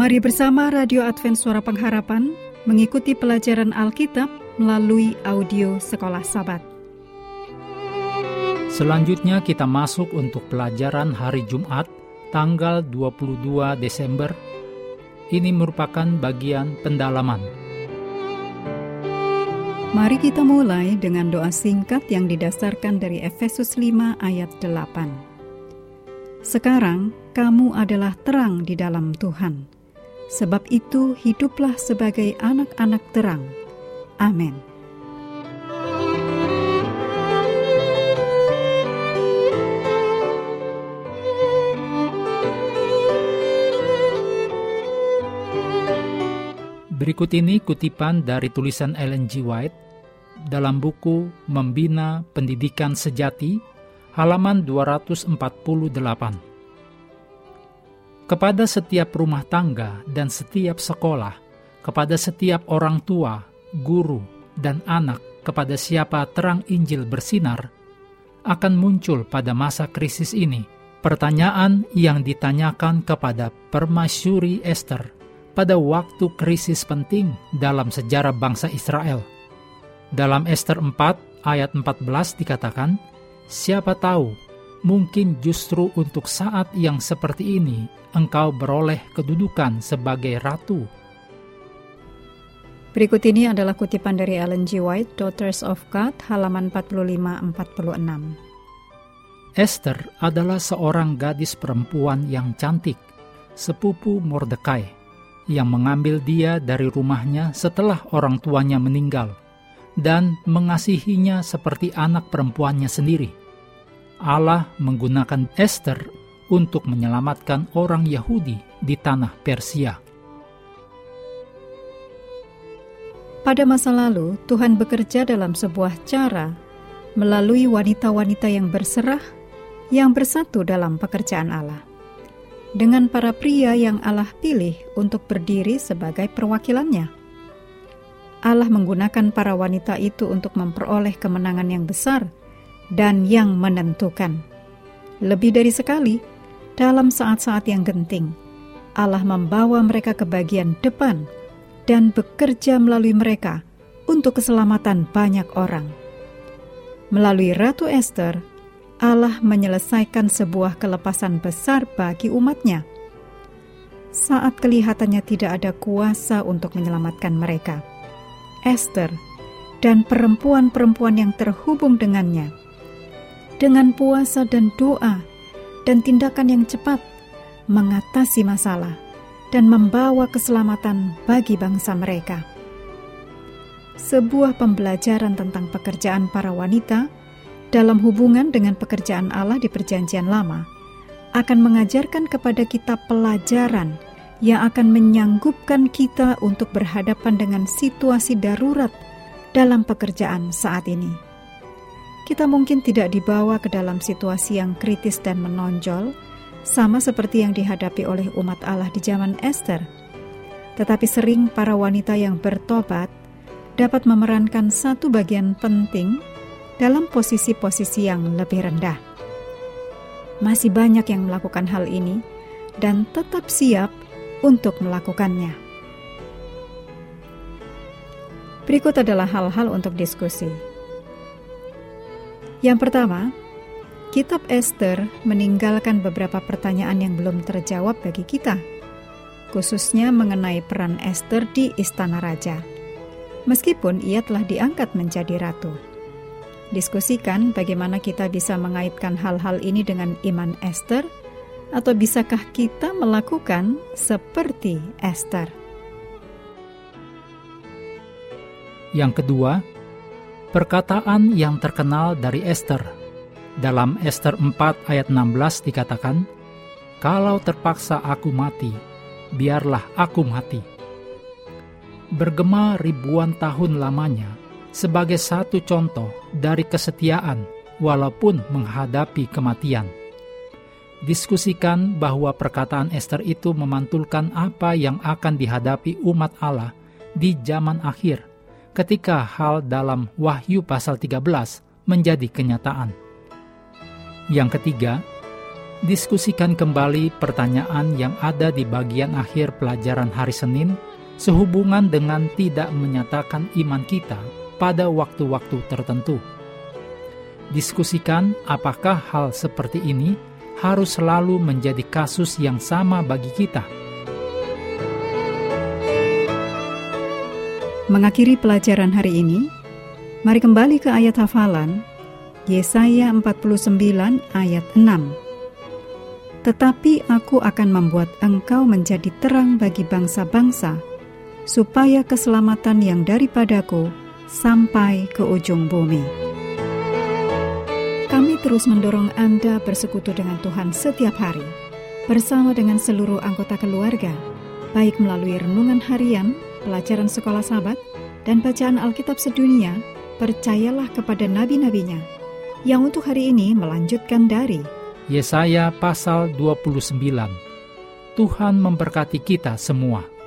Mari bersama Radio Advent Suara Pengharapan mengikuti pelajaran Alkitab melalui audio Sekolah Sabat. Selanjutnya kita masuk untuk pelajaran hari Jumat tanggal 22 Desember. Ini merupakan bagian pendalaman. Mari kita mulai dengan doa singkat yang didasarkan dari Efesus 5 ayat 8. Sekarang kamu adalah terang di dalam Tuhan. Sebab itu hiduplah sebagai anak-anak terang. Amin. Berikut ini kutipan dari tulisan Ellen G. White dalam buku Membina Pendidikan Sejati, halaman 248 kepada setiap rumah tangga dan setiap sekolah, kepada setiap orang tua, guru, dan anak, kepada siapa terang Injil bersinar, akan muncul pada masa krisis ini pertanyaan yang ditanyakan kepada permasyuri Esther pada waktu krisis penting dalam sejarah bangsa Israel. Dalam Esther 4 ayat 14 dikatakan, Siapa tahu, mungkin justru untuk saat yang seperti ini engkau beroleh kedudukan sebagai ratu. Berikut ini adalah kutipan dari Ellen G. White, Daughters of God, halaman 45-46. Esther adalah seorang gadis perempuan yang cantik, sepupu Mordekai, yang mengambil dia dari rumahnya setelah orang tuanya meninggal, dan mengasihinya seperti anak perempuannya sendiri. Allah menggunakan Esther untuk menyelamatkan orang Yahudi di tanah Persia. Pada masa lalu, Tuhan bekerja dalam sebuah cara melalui wanita-wanita yang berserah, yang bersatu dalam pekerjaan Allah. Dengan para pria yang Allah pilih untuk berdiri sebagai perwakilannya. Allah menggunakan para wanita itu untuk memperoleh kemenangan yang besar dan yang menentukan. Lebih dari sekali, dalam saat-saat yang genting, Allah membawa mereka ke bagian depan dan bekerja melalui mereka untuk keselamatan banyak orang. Melalui Ratu Esther, Allah menyelesaikan sebuah kelepasan besar bagi umatnya. Saat kelihatannya tidak ada kuasa untuk menyelamatkan mereka, Esther dan perempuan-perempuan yang terhubung dengannya, dengan puasa dan doa, dan tindakan yang cepat mengatasi masalah dan membawa keselamatan bagi bangsa mereka. Sebuah pembelajaran tentang pekerjaan para wanita dalam hubungan dengan pekerjaan Allah di Perjanjian Lama akan mengajarkan kepada kita pelajaran yang akan menyanggupkan kita untuk berhadapan dengan situasi darurat dalam pekerjaan saat ini kita mungkin tidak dibawa ke dalam situasi yang kritis dan menonjol, sama seperti yang dihadapi oleh umat Allah di zaman Esther. Tetapi sering para wanita yang bertobat dapat memerankan satu bagian penting dalam posisi-posisi yang lebih rendah. Masih banyak yang melakukan hal ini dan tetap siap untuk melakukannya. Berikut adalah hal-hal untuk diskusi. Yang pertama, Kitab Esther meninggalkan beberapa pertanyaan yang belum terjawab bagi kita, khususnya mengenai peran Esther di istana raja. Meskipun ia telah diangkat menjadi ratu. Diskusikan bagaimana kita bisa mengaitkan hal-hal ini dengan iman Esther, atau bisakah kita melakukan seperti Esther? Yang kedua, Perkataan yang terkenal dari Esther. Dalam Esther 4 ayat 16 dikatakan, Kalau terpaksa aku mati, biarlah aku mati. Bergema ribuan tahun lamanya sebagai satu contoh dari kesetiaan walaupun menghadapi kematian. Diskusikan bahwa perkataan Esther itu memantulkan apa yang akan dihadapi umat Allah di zaman akhir ketika hal dalam Wahyu pasal 13 menjadi kenyataan. Yang ketiga, diskusikan kembali pertanyaan yang ada di bagian akhir pelajaran hari Senin sehubungan dengan tidak menyatakan iman kita pada waktu-waktu tertentu. Diskusikan apakah hal seperti ini harus selalu menjadi kasus yang sama bagi kita. Mengakhiri pelajaran hari ini, mari kembali ke ayat hafalan Yesaya 49 ayat 6. Tetapi aku akan membuat engkau menjadi terang bagi bangsa-bangsa, supaya keselamatan yang daripadaku sampai ke ujung bumi. Kami terus mendorong Anda bersekutu dengan Tuhan setiap hari, bersama dengan seluruh anggota keluarga, baik melalui renungan harian, pelajaran sekolah sahabat, dan bacaan Alkitab sedunia, percayalah kepada nabi-nabinya, yang untuk hari ini melanjutkan dari Yesaya pasal 29. Tuhan memberkati kita semua.